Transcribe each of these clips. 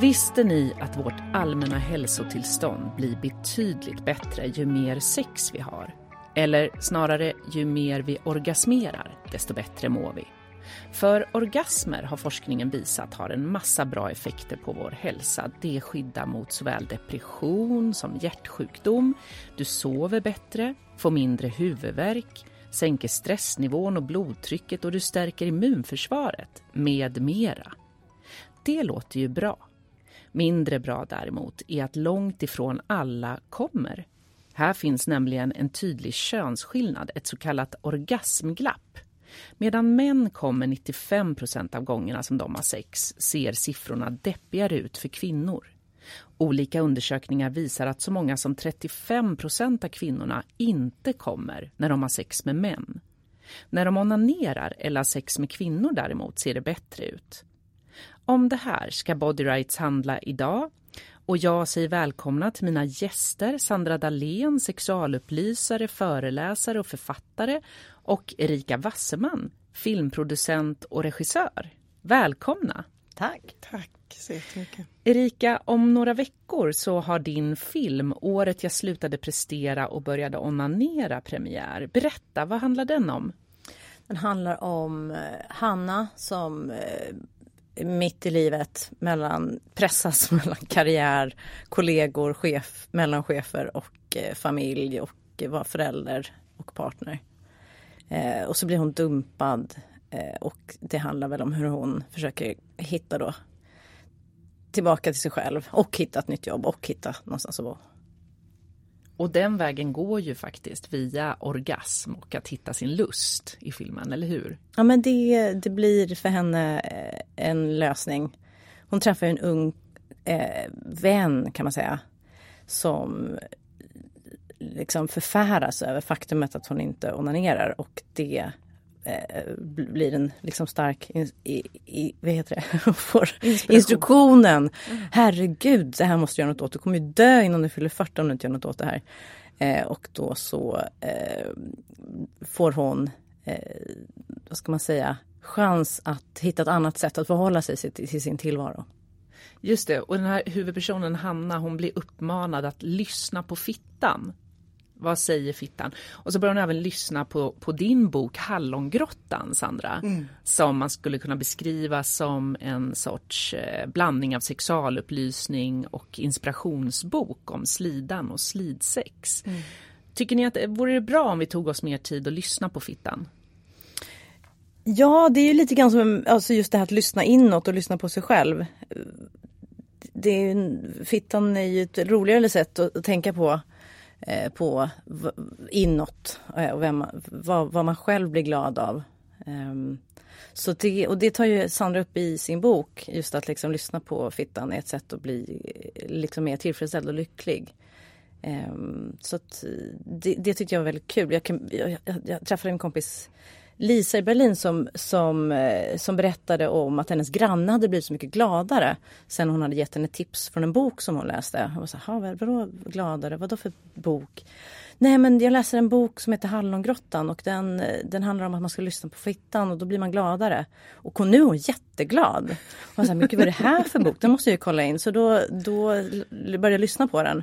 Visste ni att vårt allmänna hälsotillstånd blir betydligt bättre ju mer sex vi har? Eller snarare, ju mer vi orgasmerar, desto bättre mår vi. För orgasmer har forskningen visat har en massa bra effekter på vår hälsa. Det skyddar mot såväl depression som hjärtsjukdom. Du sover bättre, får mindre huvudvärk, sänker stressnivån och blodtrycket och du stärker immunförsvaret, med mera. Det låter ju bra. Mindre bra däremot är att långt ifrån alla kommer. Här finns nämligen en tydlig könsskillnad, ett så kallat orgasmglapp. Medan män kommer 95% av gångerna som de har sex ser siffrorna deppigare ut för kvinnor. Olika undersökningar visar att så många som 35% av kvinnorna inte kommer när de har sex med män. När de onanerar eller har sex med kvinnor däremot ser det bättre ut. Om det här ska Body Rights handla idag och jag säger välkomna till mina gäster Sandra Dahlén, sexualupplysare, föreläsare och författare och Erika Wasserman, filmproducent och regissör. Välkomna! Tack! Tack så jättemycket. Erika, om några veckor så har din film Året jag slutade prestera och började onanera premiär. Berätta, vad handlar den om? Den handlar om eh, Hanna som eh, mitt i livet mellan, pressas mellan karriär, kollegor, chef, mellanchefer och eh, familj och eh, vara förälder och partner. Eh, och så blir hon dumpad eh, och det handlar väl om hur hon försöker hitta då tillbaka till sig själv och hitta ett nytt jobb och hitta någonstans att bo. Och den vägen går ju faktiskt via orgasm och att hitta sin lust i filmen, eller hur? Ja men det, det blir för henne eh, en lösning. Hon träffar en ung eh, vän kan man säga som liksom förfäras över faktumet att hon inte onanerar och det blir en liksom stark i, i, i, vad heter det? Får instruktionen. Mm. Herregud, det här måste du göra något åt. Du kommer ju dö innan du fyller 40 om du inte gör något åt det här. Eh, och då så eh, får hon, eh, vad ska man säga, chans att hitta ett annat sätt att förhålla sig till, till sin tillvaro. Just det, och den här huvudpersonen Hanna hon blir uppmanad att lyssna på fittan vad säger fittan? Och så börjar hon även lyssna på, på din bok Hallongrottan, Sandra. Mm. Som man skulle kunna beskriva som en sorts eh, blandning av sexualupplysning och inspirationsbok om slidan och slidsex. Mm. Tycker ni att det vore bra om vi tog oss mer tid att lyssna på fittan? Ja, det är ju lite grann som alltså just det här att lyssna inåt och lyssna på sig själv. Det är ju, fittan är ju ett roligare sätt att, att tänka på Eh, Eh, på inåt eh, och vem, vad, vad, man själv blir glad av. Ehm, så det, och det tar ju Sandra upp i sin bok, just att liksom lyssna på fittan är ett sätt att bli eh, liksom mer tillfredsställd och lycklig. Um, så det, det tyckte jag var väldigt kul. Jag, jag, jag, jag träffade en kompis Lisa i Berlin som, som, eh, som berättade om att hennes granne hade blivit så mycket gladare sen hon hade gett henne tips från en bok som hon läste. Hon var så här, vadå gladare? Vadå för bok? Nej men jag läser en bok som heter Hallongrottan och den, eh, den handlar om att man ska lyssna på fittan och då blir man gladare. Och nu är hon jätteglad. Och så här, vad är det här för bok? Den måste jag ju kolla in. Så då, då började jag lyssna på den.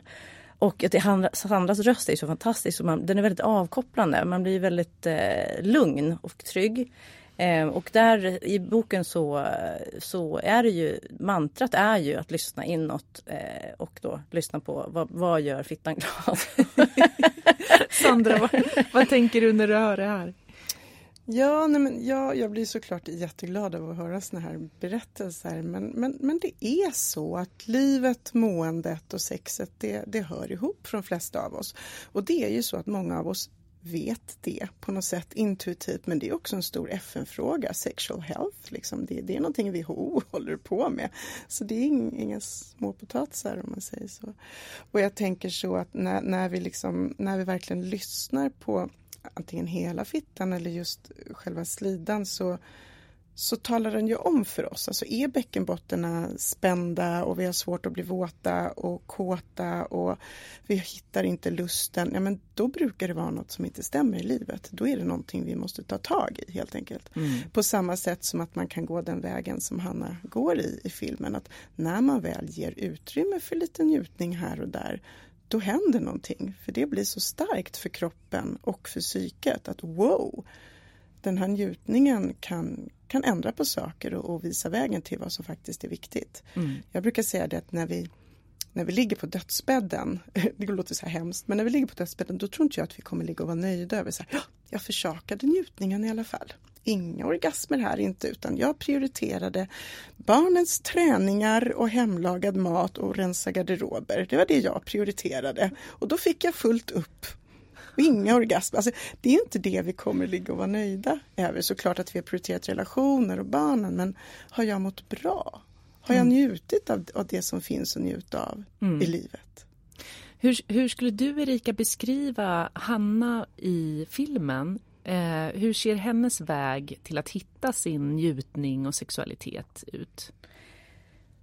Och att Sandras röst är så fantastisk. Man, den är väldigt avkopplande. Man blir väldigt eh, lugn och trygg. Eh, och där i boken så, så är det ju, mantrat är ju att lyssna inåt eh, och då lyssna på vad, vad gör fittan glad? Sandra, vad, vad tänker du när du hör det här? Ja, nej men, ja, jag blir såklart jätteglad av att höra såna här berättelser. Men, men, men det är så att livet, måendet och sexet, det, det hör ihop för de flesta av oss. Och det är ju så att många av oss vet det på något sätt intuitivt. Men det är också en stor FN-fråga, sexual health. Liksom. Det, det är någonting WHO håller på med. Så det är inga småpotatisar om man säger så. Och jag tänker så att när, när, vi, liksom, när vi verkligen lyssnar på antingen hela fittan eller just själva slidan så, så talar den ju om för oss, alltså är bäckenbottarna spända och vi har svårt att bli våta och kåta och vi hittar inte lusten, ja men då brukar det vara något som inte stämmer i livet. Då är det någonting vi måste ta tag i helt enkelt. Mm. På samma sätt som att man kan gå den vägen som Hanna går i i filmen, att när man väl ger utrymme för lite njutning här och där då händer någonting, för det blir så starkt för kroppen och för psyket att wow, den här njutningen kan, kan ändra på saker och, och visa vägen till vad som faktiskt är viktigt. Mm. Jag brukar säga det att när vi, när vi ligger på dödsbädden, det låter så här hemskt, men när vi ligger på dödsbädden då tror inte jag att vi kommer ligga och vara nöjda över så här, jag försakade njutningen i alla fall. Inga orgasmer här inte utan jag prioriterade barnens träningar och hemlagad mat och rensa garderober. Det var det jag prioriterade och då fick jag fullt upp inga orgasmer. Alltså, det är inte det vi kommer ligga och vara nöjda över. Såklart att vi har prioriterat relationer och barnen men har jag mått bra? Har jag mm. njutit av, av, det som finns att njuta av mm. i livet? Hur, hur, skulle du Erika beskriva Hanna i filmen? Eh, hur ser hennes väg till att hitta sin njutning och sexualitet ut?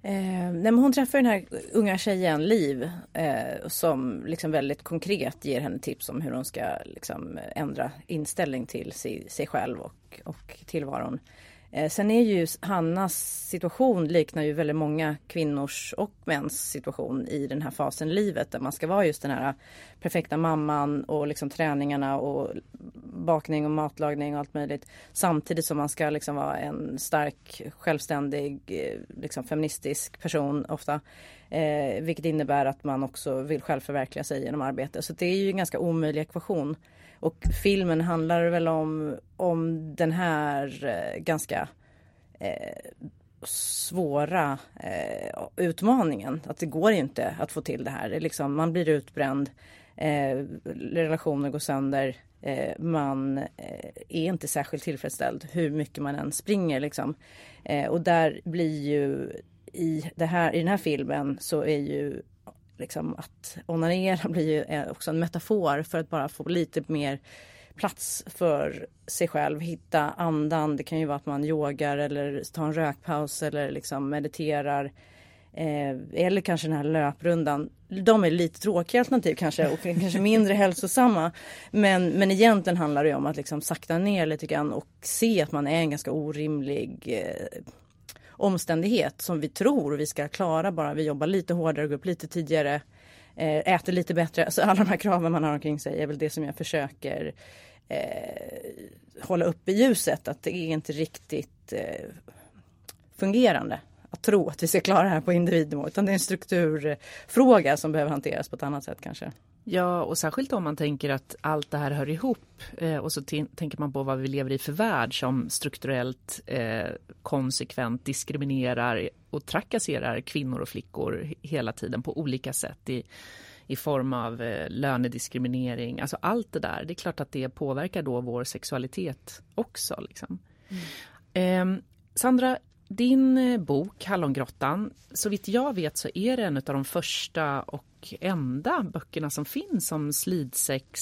Eh, nej, hon träffar den här unga tjejen Liv eh, som liksom väldigt konkret ger henne tips om hur hon ska liksom, ändra inställning till sig, sig själv och, och tillvaron. Eh, sen är ju Hannas situation liknar ju väldigt många kvinnors och mäns situation i den här fasen i livet där man ska vara just den här perfekta mamman och liksom träningarna och bakning och matlagning och allt möjligt. Samtidigt som man ska liksom vara en stark, självständig, eh, liksom feministisk person ofta. Eh, vilket innebär att man också vill självförverkliga sig genom arbete. Så det är ju en ganska omöjlig ekvation. Och filmen handlar väl om, om den här eh, ganska eh, svåra eh, utmaningen. Att det går inte att få till det här. Det liksom, man blir utbränd, eh, relationer går sönder, eh, man eh, är inte särskilt tillfredsställd hur mycket man än springer. Liksom. Eh, och där blir ju i, det här, i den här filmen så är ju liksom att onanera blir ju eh, också en metafor för att bara få lite mer plats för sig själv, hitta andan. Det kan ju vara att man yogar eller tar en rökpaus eller liksom mediterar. Eh, eller kanske den här löprundan. De är lite tråkiga alternativ kanske och kanske mindre hälsosamma. Men, men egentligen handlar det om att liksom sakta ner lite grann och se att man är en ganska orimlig eh, omständighet som vi tror vi ska klara bara vi jobbar lite hårdare, går upp lite tidigare, eh, äter lite bättre. Alltså alla de här kraven man har omkring sig är väl det som jag försöker eh, hålla upp i ljuset. Att det är inte riktigt eh, fungerande att tro att vi ska klara det här på individnivå utan det är en strukturfråga som behöver hanteras på ett annat sätt kanske. Ja, och särskilt om man tänker att allt det här hör ihop eh, och så tänker man på vad vi lever i för värld som strukturellt eh, konsekvent diskriminerar och trakasserar kvinnor och flickor hela tiden på olika sätt i, i form av eh, lönediskriminering, alltså allt det där. Det är klart att det påverkar då vår sexualitet också. Liksom. Mm. Eh, Sandra, din eh, bok Hallongrottan, så vitt jag vet så är det en av de första och enda böckerna som finns om slidsex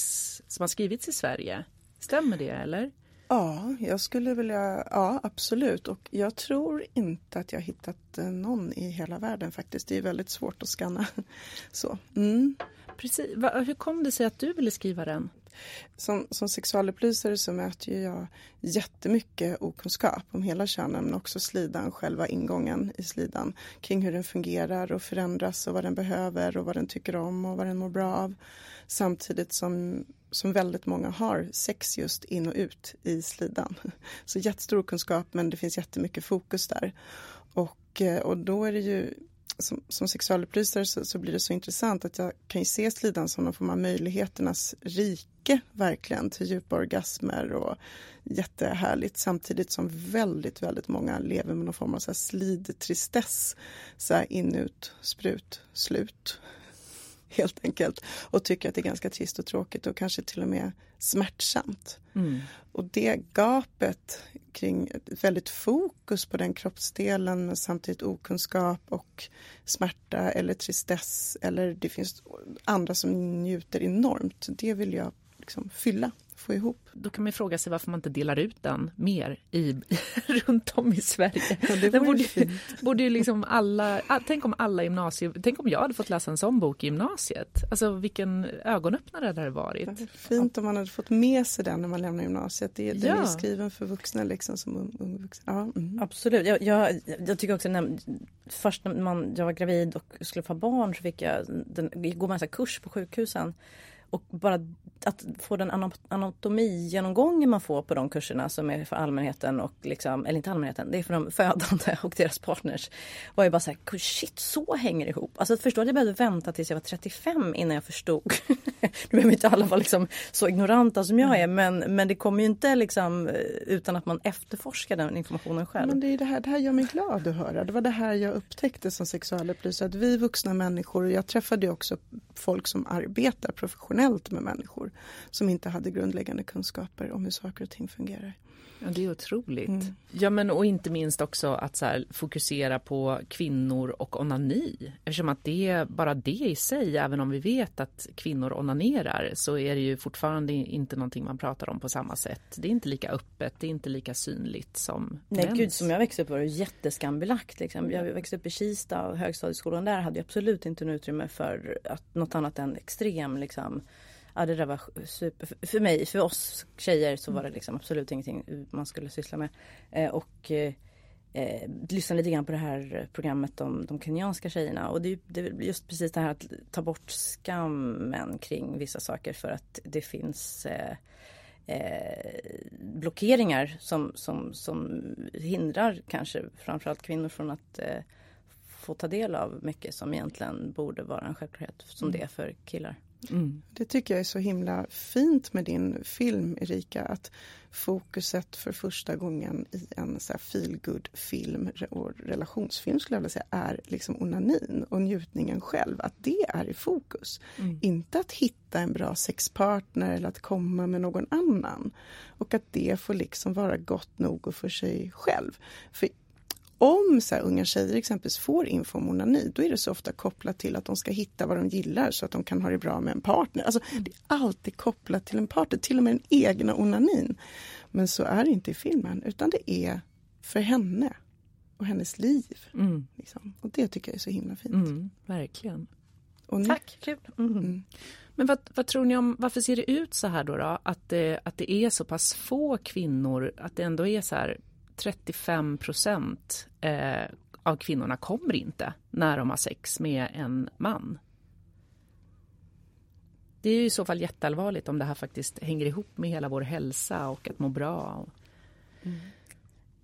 som har skrivits i Sverige. Stämmer det eller? Ja, jag skulle vilja, ja absolut och jag tror inte att jag hittat eh, någon i hela världen faktiskt. Det är väldigt svårt att skanna. Så. Mm. Precis. Hur kom det sig att du ville skriva den? Som, som sexualupplysare så möter jag jättemycket okunskap om hela könen men också slidan, själva ingången i slidan kring hur den fungerar och förändras och vad den behöver och vad den tycker om och vad den mår bra av. Samtidigt som, som väldigt många har sex just in och ut i slidan. Så jättestor kunskap men det finns jättemycket fokus där. Och, eh, och då är det ju som, som sexualupplysare så, så, blir det så intressant att jag kan ju se slidan som någon form av möjligheternas rike verkligen till djupa orgasmer och jättehärligt samtidigt som väldigt, väldigt många lever med någon form av så här slidtristess. Så här in, ut, sprut, slut helt enkelt. Och tycker att det är ganska trist och tråkigt och kanske till och med smärtsamt. Mm. Och det gapet kring ett väldigt fokus på den kroppsdelen men samtidigt okunskap och smärta eller tristess eller det finns andra som njuter enormt. Det vill jag liksom fylla få ihop. Då kan man fråga sig varför man inte delar ut den mer i, runt om i Sverige. Ja, det den borde, borde ju liksom alla, ah, tänk om alla gymnasier, tänk om jag hade fått läsa en sån bok i gymnasiet. Alltså vilken ögonöppnare det hade varit. fint om man hade fått med sig den när man lämnar gymnasiet. Det, den ja. är skriven för vuxna liksom som ung, ung vuxna. Ja, mm. Absolut. Jag, jag, jag, tycker också när, först när man, jag var gravid och skulle få barn så fick jag den, gå med en kurs på sjukhusen och bara att få den anatomigenomgången man får på de kurserna som är för allmänheten och liksom, eller inte allmänheten, det är för de födande och deras partners. Var ju bara så här, shit så hänger det ihop. Alltså förstå att jag behövde vänta tills jag var 35 innan jag förstod. nu behöver inte alla vara liksom så ignoranta som jag är men, men det kommer ju inte liksom eh, utan att man efterforskar den informationen själv. Men det, är det, här, det här gör mig glad att höra. Det var det här jag upptäckte som sexualupplysare, att vi vuxna människor, och jag träffade också folk som arbetar professionellt med människor som inte hade grundläggande kunskaper om hur saker och ting fungerar. Ja, det är otroligt. Mm. Ja, men och inte minst också att så här, fokusera på kvinnor och onani. Eftersom att det, bara det i sig, även om vi vet att kvinnor onanerar, så är det ju fortfarande inte någonting man pratar om på samma sätt. Det är inte lika öppet, det är inte lika synligt som Nej, mäns. gud, som jag växte upp var det jätteskambelagt. Liksom. Jag växte upp i Kista och högstadieskolan där hade jag absolut inte något utrymme för att, något annat än extrem liksom, ja, det där var super. För mig, för oss tjejer så var det liksom absolut ingenting man skulle syssla med. Eh, och eh, eh, lyssna lite grann på det här programmet om de kenyanska tjejerna. Och det, det är just precis det här att ta bort skammen kring vissa saker för att det finns eh, eh, blockeringar som, som, som hindrar kanske framförallt kvinnor från att eh, få ta del av mycket som egentligen borde vara en självklarhet som mm. det är för killar. Mm. Det tycker jag är så himla fint med din film Erika, att fokuset för första gången i en så feelgood film och relationsfilm skulle jag vilja säga är liksom onanin och njutningen själv, att det är i fokus. Mm. Inte att hitta en bra sexpartner eller att komma med någon annan. Och att det får liksom vara gott nog och för sig själv. För om så här, unga tjejer exempelvis får info om onani, då är det så ofta kopplat till att de ska hitta vad de gillar så att de kan ha det bra med en partner. Alltså, det är alltid kopplat till en partner, till och med den egna onanin. Men så är det inte i filmen, utan det är för henne och hennes liv. Mm. Liksom. Och det tycker jag är så himla fint. Mm, verkligen. Ni... Tack, kul. Mm. mm. Men vad, vad, tror ni om, varför ser det ut så här då? då? Att, det, att det är så pass få kvinnor, att det ändå är så här 35 procent eh, av kvinnorna kommer inte när de har sex med en man. Det är ju i så fall jätteallvarligt om det här faktiskt hänger ihop med hela vår hälsa och att må bra. Mm.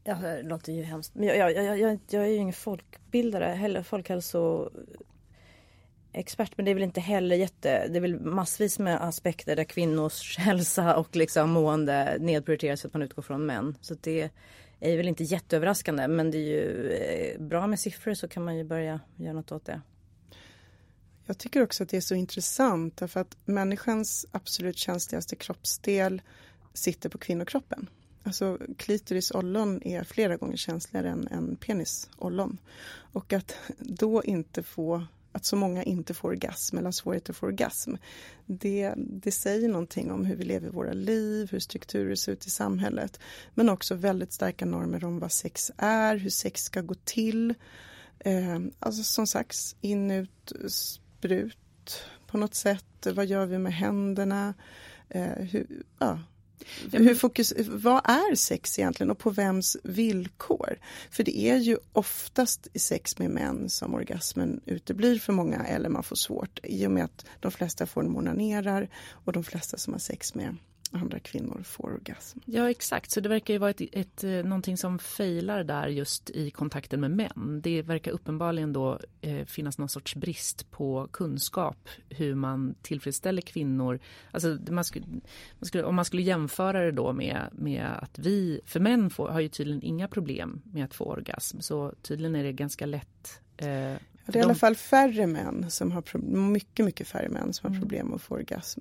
Ja, det låter ju hemskt. Men jag, jag, jag, jag, jag är ju ingen folkbildare heller, folkhälsoexpert men det är väl inte heller jätte, det är väl massvis med aspekter där kvinnors hälsa och liksom mående nedprioriteras för att man utgår från män. Så det är väl inte jätteöverraskande men det är ju eh, bra med siffror så kan man ju börja göra något åt det. Jag tycker också att det är så intressant därför att människans absolut känsligaste kroppsdel sitter på kvinnokroppen. Alltså klitoris ollon är flera gånger känsligare än, än penis ollon. Och att då inte få att så många inte får orgasm eller har svårigheter att få orgasm. Det, det säger någonting om hur vi lever våra liv, hur strukturer ser ut i samhället. Men också väldigt starka normer om vad sex är, hur sex ska gå till. Eh, alltså som sagt, in, ut, sprut på något sätt. Vad gör vi med händerna? Eh, hur, ja, hur fokus, vad är sex egentligen och på vems villkor? För det är ju oftast i sex med män som orgasmen uteblir för många eller man får svårt i och med att de flesta får monanerar och de flesta som har sex med andra kvinnor får orgasm. Ja exakt, så det verkar ju vara ett, ett, eh, någonting som failar där just i kontakten med män. Det verkar uppenbarligen då eh, finnas någon sorts brist på kunskap hur man tillfredsställer kvinnor. Alltså man skulle, man skulle, om man skulle jämföra det då med, med att vi, för män får, har ju tydligen inga problem med att få orgasm så tydligen är det ganska lätt eh, det är i alla fall färre män som har mycket, mycket färre män som har mm. problem att få orgasm.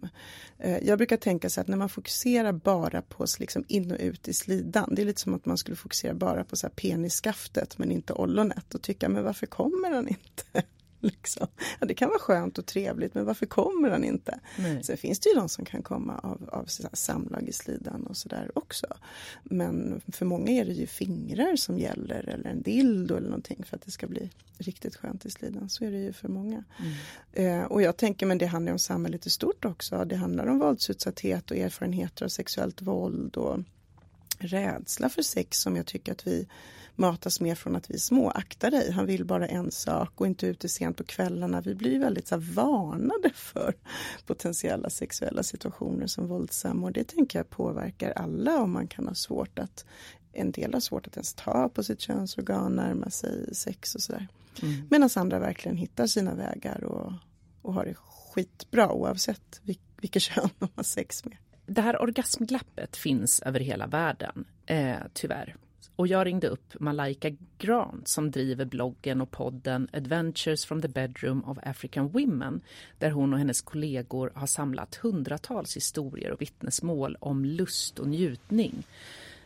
Eh, jag brukar tänka så att när man fokuserar bara på liksom in och ut i slidan, det är lite som att man skulle fokusera bara på så här penisskaftet men inte ollonet och tycka men varför kommer han inte? Liksom. Ja, det kan vara skönt och trevligt men varför kommer han inte? Nej. Sen finns det ju de som kan komma av, av samlag i slidan och sådär också. Men för många är det ju fingrar som gäller eller en dildo eller någonting för att det ska bli riktigt skönt i slidan. Så är det ju för många. Mm. Eh, och jag tänker men det handlar om samhället i stort också. Det handlar om våldsutsatthet och erfarenheter av sexuellt våld och rädsla för sex som jag tycker att vi matas med från att vi är små. Akta dig, han vill bara en sak, gå inte ute sent på kvällarna. Vi blir väldigt så här, varnade för potentiella sexuella situationer som våldsamma och det tänker jag påverkar alla om man kan ha svårt att en del har svårt att ens ta på sitt könsorgan, närma sig sex och sådär. Mm. Medan andra verkligen hittar sina vägar och, och har det skitbra oavsett vilket kön de har sex med. Det här orgasmglappet finns över hela världen, eh, tyvärr. Och jag ringde upp Malaika Grant som driver bloggen och podden Adventures from the bedroom of African women där hon och hennes kollegor har samlat hundratals historier och vittnesmål om lust och njutning.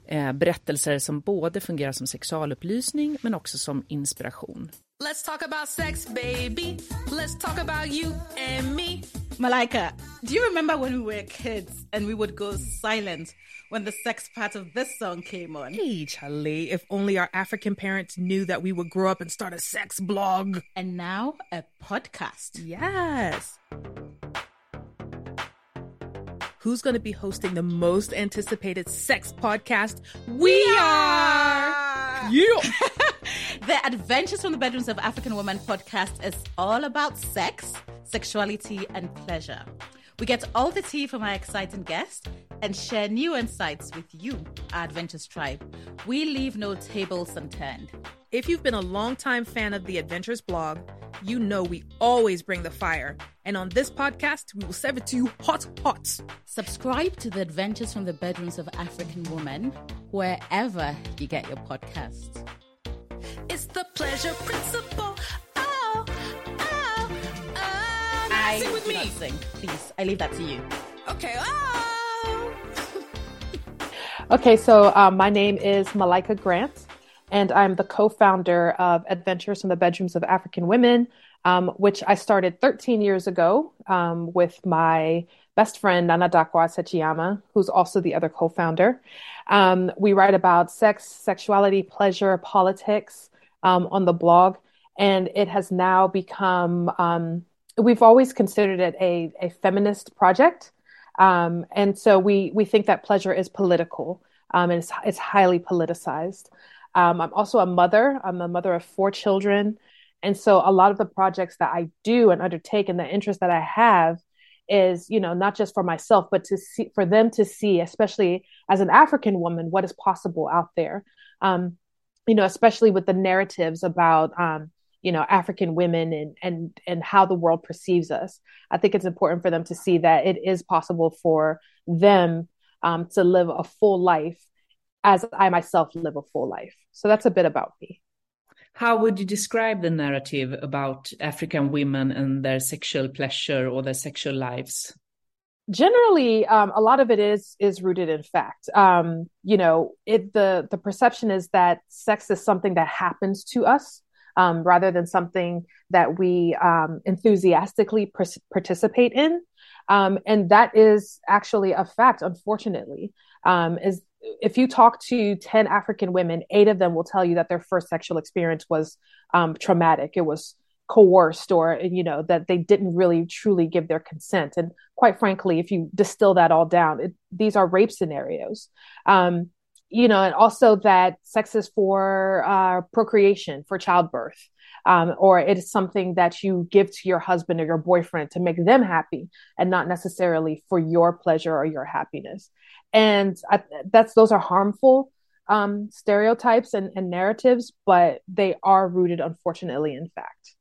Eh, berättelser som både fungerar som sexualupplysning men också som inspiration. Let's talk about sex baby. Let's talk about you and me. Malaika, do you remember when we were kids and we would go silent when the sex part of this song came on. Hey, Charlie, if only our African parents knew that we would grow up and start a sex blog. And now a podcast. Yes. Who's going to be hosting the most anticipated sex podcast? We, we are! Yeah! the Adventures from the Bedrooms of African Women podcast is all about sex, sexuality, and pleasure. We get all the tea from our exciting guests and share new insights with you, our Adventures Tribe. We leave no tables unturned. If you've been a longtime fan of the Adventures blog, you know we always bring the fire. And on this podcast, we will serve it to you hot, hot. Subscribe to the Adventures from the Bedrooms of African Women wherever you get your podcasts. It's the pleasure principle. I sing with me. Sing, please. I leave that to you. Okay. Oh. Okay, so um, my name is Malika Grant, and I'm the co founder of Adventures from the Bedrooms of African Women, um, which I started 13 years ago um, with my best friend, Nana Dakwa Sechiyama, who's also the other co founder. Um, we write about sex, sexuality, pleasure, politics um, on the blog, and it has now become, um, we've always considered it a, a feminist project. Um, and so we we think that pleasure is political um, and it's, it's highly politicized. Um, I'm also a mother. I'm a mother of four children. And so a lot of the projects that I do and undertake and the interest that I have is, you know, not just for myself, but to see for them to see, especially as an African woman, what is possible out there. Um, you know, especially with the narratives about um, you know african women and and and how the world perceives us i think it's important for them to see that it is possible for them um, to live a full life as i myself live a full life. So that's a bit about me. How would you describe the narrative about african women and their sexual pleasure or their sexual lives? Generally um, a lot of it is is rooted in fact. Um, you know it the the perception is that sex is something that happens to us um, rather than something that we um, enthusiastically pr- participate in. Um, and that is actually a fact, unfortunately. Um, is if you talk to 10 African women, eight of them will tell you that their first sexual experience was um, traumatic. It was coerced or you know that they didn't really truly give their consent and quite frankly if you distill that all down it, these are rape scenarios um, you know, and also that sex is for uh, procreation, for childbirth, um, or it is something that you give to your husband or your boyfriend to make them happy, and not necessarily for your pleasure or your happiness. And I, that's those are harmful um, stereotypes and, and, narratives, but they are rooted, unfortunately, in fact.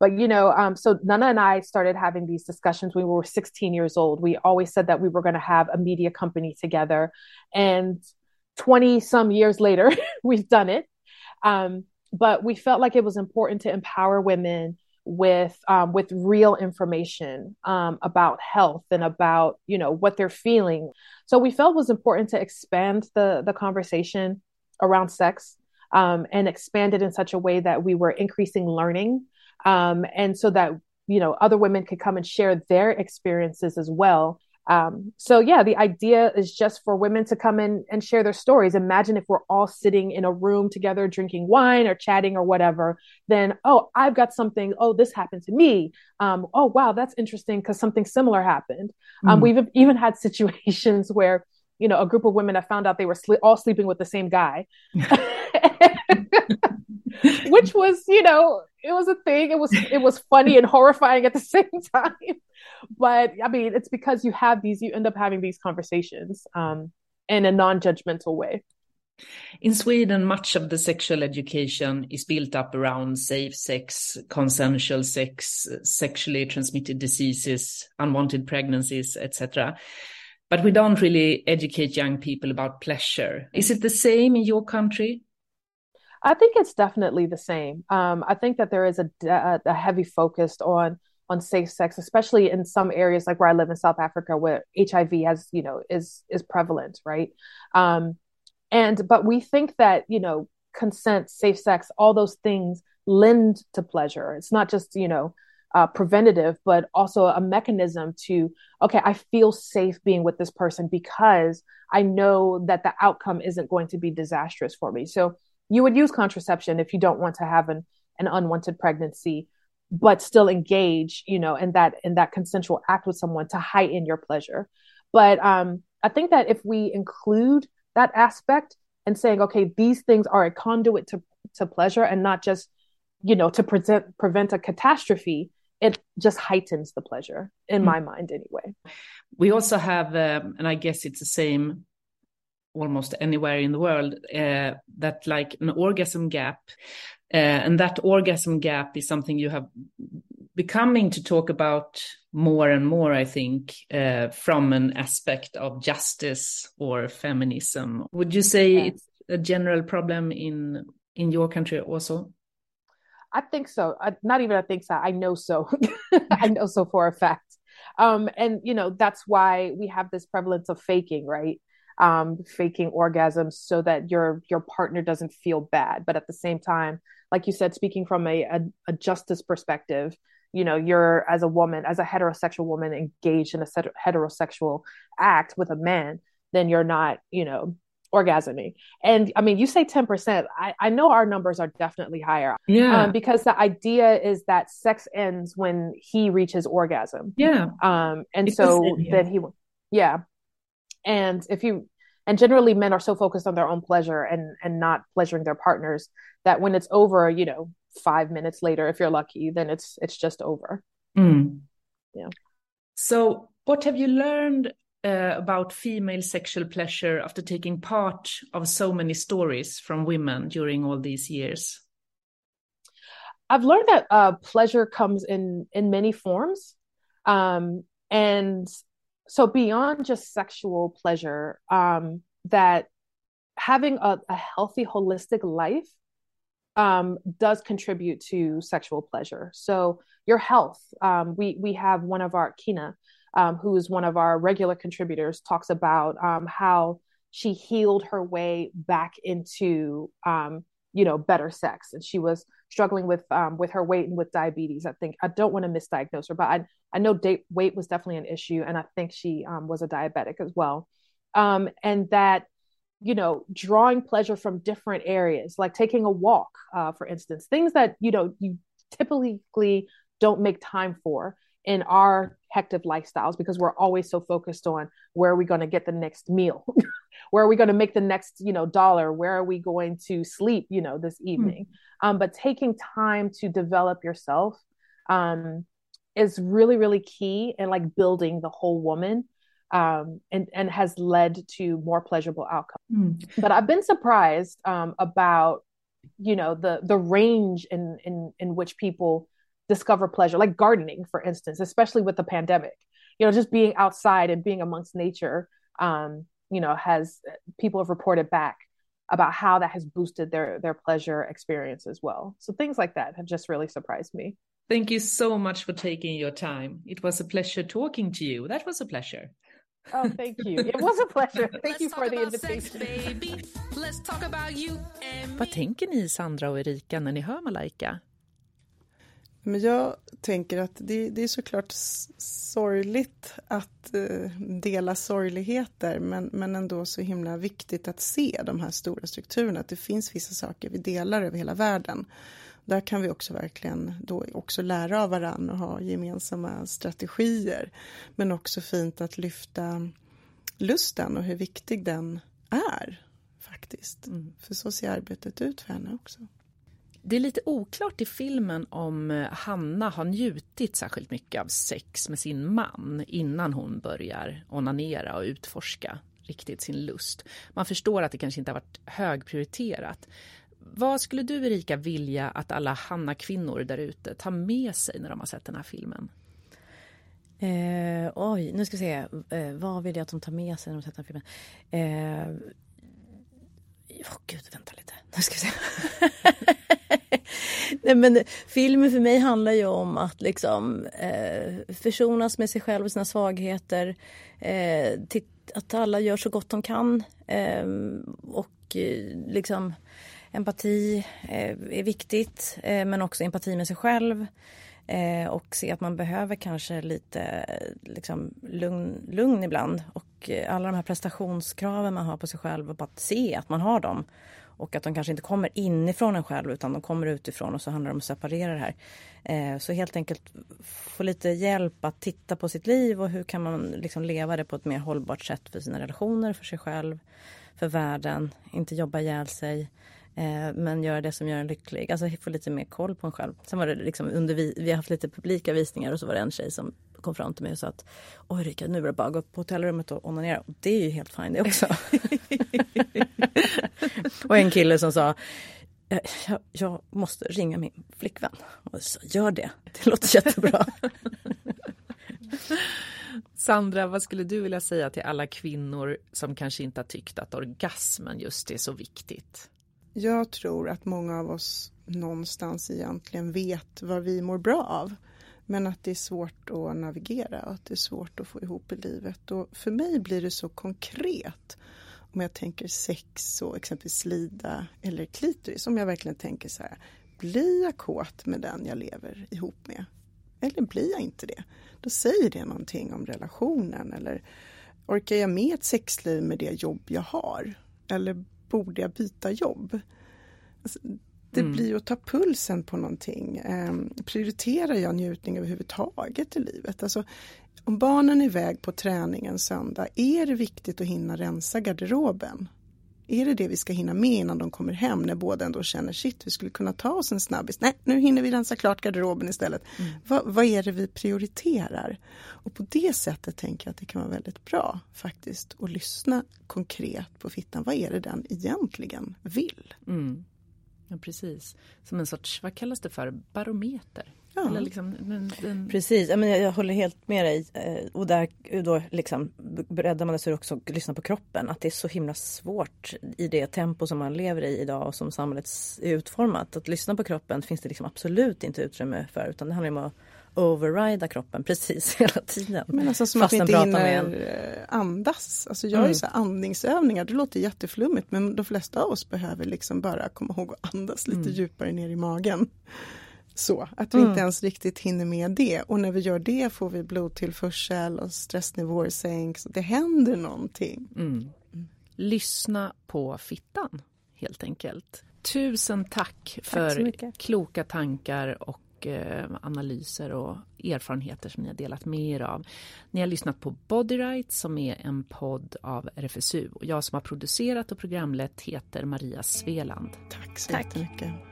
But you know, um, so Nana and I started having these discussions when we were 16 years old. We always said that we were going to have a media company together, and 20 some years later, we've done it. Um, but we felt like it was important to empower women with um, with real information um, about health and about you know what they're feeling. So we felt it was important to expand the the conversation around sex um, and expand it in such a way that we were increasing learning um, and so that you know other women could come and share their experiences as well um, so yeah the idea is just for women to come in and share their stories. Imagine if we're all sitting in a room together drinking wine or chatting or whatever then oh i've got something. Oh this happened to me. Um, oh wow that's interesting because something similar happened. Um, Mm. we've even had situations where you know a group of women have found out they were sle- all sleeping with the same guy. Which was you know it was a thing. It was it was funny and horrifying at the same time. But i mean it's because you have these you end up having these conversations um in a non-judgmental way. In Sweden, much of the sexual education is built up around safe sex, consensual sex, sexually transmitted diseases, unwanted pregnancies, etc. But we don't really educate young people about pleasure. Is it the same in your country? I think it's definitely the same. Um, I think that there is a, a, heavy focus on on safe sex, especially in some areas like where I live in South Africa, where HIV has you know is is prevalent, right? Um, and but we think that you know consent, safe sex, all those things lend to pleasure. It's not just you know uh, preventative, but also a mechanism to okay, I feel safe being with this person because I know that the outcome isn't going to be disastrous for me. So you would use contraception if you don't want to have an, an unwanted pregnancy but still engage you know in that in that consensual act with someone to heighten your pleasure but um i think that if we include that aspect and saying okay these things are a conduit to to pleasure and not just you know to present prevent a catastrophe it just heightens the pleasure in my mind anyway We also have, um, and I guess it's the same almost anywhere in the world, uh, that like an orgasm gap. Uh, and that orgasm gap is something you have becoming to talk about more and more, I think, uh, from an aspect of justice or feminism. Would you say it's a general problem in in your country also? I think so. I, not even I think so. I know so. I know so for a fact. Um, and you know that's why we have this prevalence of faking, right? Um, faking orgasms so that your your partner doesn't feel bad, but at the same time, like you said, speaking from a, a, a justice perspective, you know, you're as a woman, as a heterosexual woman, engaged in a heterosexual act with a man, then you're not, you know, orgasming. And I mean, you say 10%. I, I know our numbers are definitely higher Yeah, um, because the idea is that sex ends when he reaches orgasm yeah, um, and It so then he yeah and if you and generally men are so focused on their own pleasure and and not pleasuring their partners that when it's over you know five minutes later if you're lucky then it's it's just over Mm. Yeah. So, what have you learned uh, about female sexual pleasure after taking part of so many stories from women during all these years? I've learned that uh, pleasure comes in in many forms, um, and so beyond just sexual pleasure, um, that having a, a healthy, holistic life um, does contribute to sexual pleasure. So your health, um, we we have one of our Kina, um, who is one of our regular contributors, talks about um, how she healed her way back into um, you know better sex, and she was struggling with um, with her weight and with diabetes. I think I don't want to misdiagnose her, but I I know date, weight was definitely an issue, and I think she um, was a diabetic as well, um, and that you know drawing pleasure from different areas like taking a walk uh, for instance things that you know you typically don't make time for in our hectic lifestyles because we're always so focused on where are we going to get the next meal where are we going to make the next you know dollar where are we going to sleep you know this evening mm-hmm. um, but taking time to develop yourself um, is really really key in like building the whole woman um, and and has led to more pleasurable outcomes. Mm. But I've been surprised um, about you know the the range in in in which people discover pleasure, like gardening, for instance, especially with the pandemic. You know, just being outside and being amongst nature. Um, you know, has people have reported back about how that has boosted their their pleasure experience as well. So things like that have just really surprised me. Thank you so much for taking your time. It was a pleasure talking to you. That was a pleasure. Oh, thank you. It was a pleasure. Thank you for the invitation. Sex, Vad tänker ni Sandra och Erika när ni hör Malaika? Men jag tänker att det, det är såklart sorgligt att uh, dela sorgligheter men, men ändå så himla viktigt att se de här stora strukturerna, att det finns vissa saker vi delar över hela världen. Där kan vi också verkligen då också lära av varandra och ha gemensamma strategier. Men också fint att lyfta lusten och hur viktig den är faktiskt. Mm. För så ser arbetet ut för henne också. Det är lite oklart i filmen om eh, Hanna har njutit särskilt mycket av sex med sin man innan hon börjar onanera och utforska riktigt sin lust. Man förstår att det kanske inte har varit högprioriterat. Vad skulle du Erika vilja att alla Hanna-kvinnor där ute tar med sig när de har sett den här filmen? Eh, oj, nu ska vi se. Eh, vad vill jag att de tar med sig när de sett den här filmen? Eh, oh, gud, vänta lite. Nu ska vi se. Nej, men filmen för mig handlar ju om att liksom eh, försonas med sig själv och sina svagheter. Eh, att alla gör så gott de kan. Eh, och eh, liksom empati eh, är viktigt, eh, men också empati med sig själv. Eh, och se att man behöver kanske lite liksom, lugn, lugn ibland. Och Eh, alla de här prestationskraven man har på sig själv och bara att se att man har dem och att de kanske inte kommer inifrån en själv utan de kommer utifrån och så handlar det om att separera det här. Eh, så helt enkelt få lite hjälp att titta på sitt liv och hur kan man liksom leva det på ett mer hållbart sätt för sina relationer, för sig själv, för världen. Inte jobba ihjäl sig. Eh, men göra det som gör en lycklig. Alltså få lite mer koll på en själv. Sen var det liksom under vi, vi har haft lite publika visningar och så var det en tjej som kom fram till mig och sa att Oj Rika, nu är det bara att gå upp på hotellrummet och onanera. Och det är ju helt fint det också. och en kille som sa jag, jag, måste ringa min flickvän. Och sa, gör det, det låter jättebra. Sandra, vad skulle du vilja säga till alla kvinnor som kanske inte har tyckt att orgasmen just är så viktigt? Jag tror att många av oss någonstans egentligen vet vad vi mår bra av. Men att det är svårt att navigera och att det är svårt att få ihop i livet. Och för mig blir det så konkret om jag tänker sex och exempelvis slida eller klitoris. Om jag verkligen tänker så här, blir jag kåt med den jag lever ihop med? Eller blir jag inte det? Då säger det någonting om relationen eller orkar jag med ett sexliv med det jobb jag har? Eller borde jag byta jobb? Alltså, det mm. blir att ta pulsen på någonting. Eh, prioriterar jag njutning överhuvudtaget i livet? Alltså, om barnen är iväg på träning en söndag, är det viktigt att hinna rensa garderoben? Är det det vi ska hinna med innan de kommer hem när båda ändå känner shit, vi skulle kunna ta oss en snabbis. Nej, nu hinner vi rensa klart garderoben istället. Mm. Va, vad är det vi prioriterar? Och på det sättet tänker jag att det kan vara väldigt bra faktiskt att lyssna konkret på fittan. Vad är det den egentligen vill? Mm. Ja, precis. Som en sorts, vad kallas det för, barometer? Ja. Eller liksom, den, den... Precis, jag, menar, jag håller helt med dig. Eh, och där då liksom breddar man det också att lyssna på kroppen. Att det är så himla svårt i det tempo som man lever i idag och som samhället är utformat. Att lyssna på kroppen finns det liksom absolut inte utrymme för. Utan det handlar om att overrida kroppen precis hela tiden. Men alltså som Fast att vi inte hinner andas. Alltså jag mm. ju så andningsövningar, det låter jätteflummigt men de flesta av oss behöver liksom bara komma ihåg att andas lite mm. djupare ner i magen. Så att vi mm. inte ens riktigt hinner med det och när vi gör det får vi blodtillförsel och stressnivåer sänks. Det händer någonting. Mm. Lyssna på fittan helt enkelt. Tusen tack för tack kloka tankar och Eh, analyser och erfarenheter som ni har delat med er av. Ni har lyssnat på Body Rights som är en podd av RFSU och jag som har producerat och programlett heter Maria Sveland. Tack så Tack. jättemycket.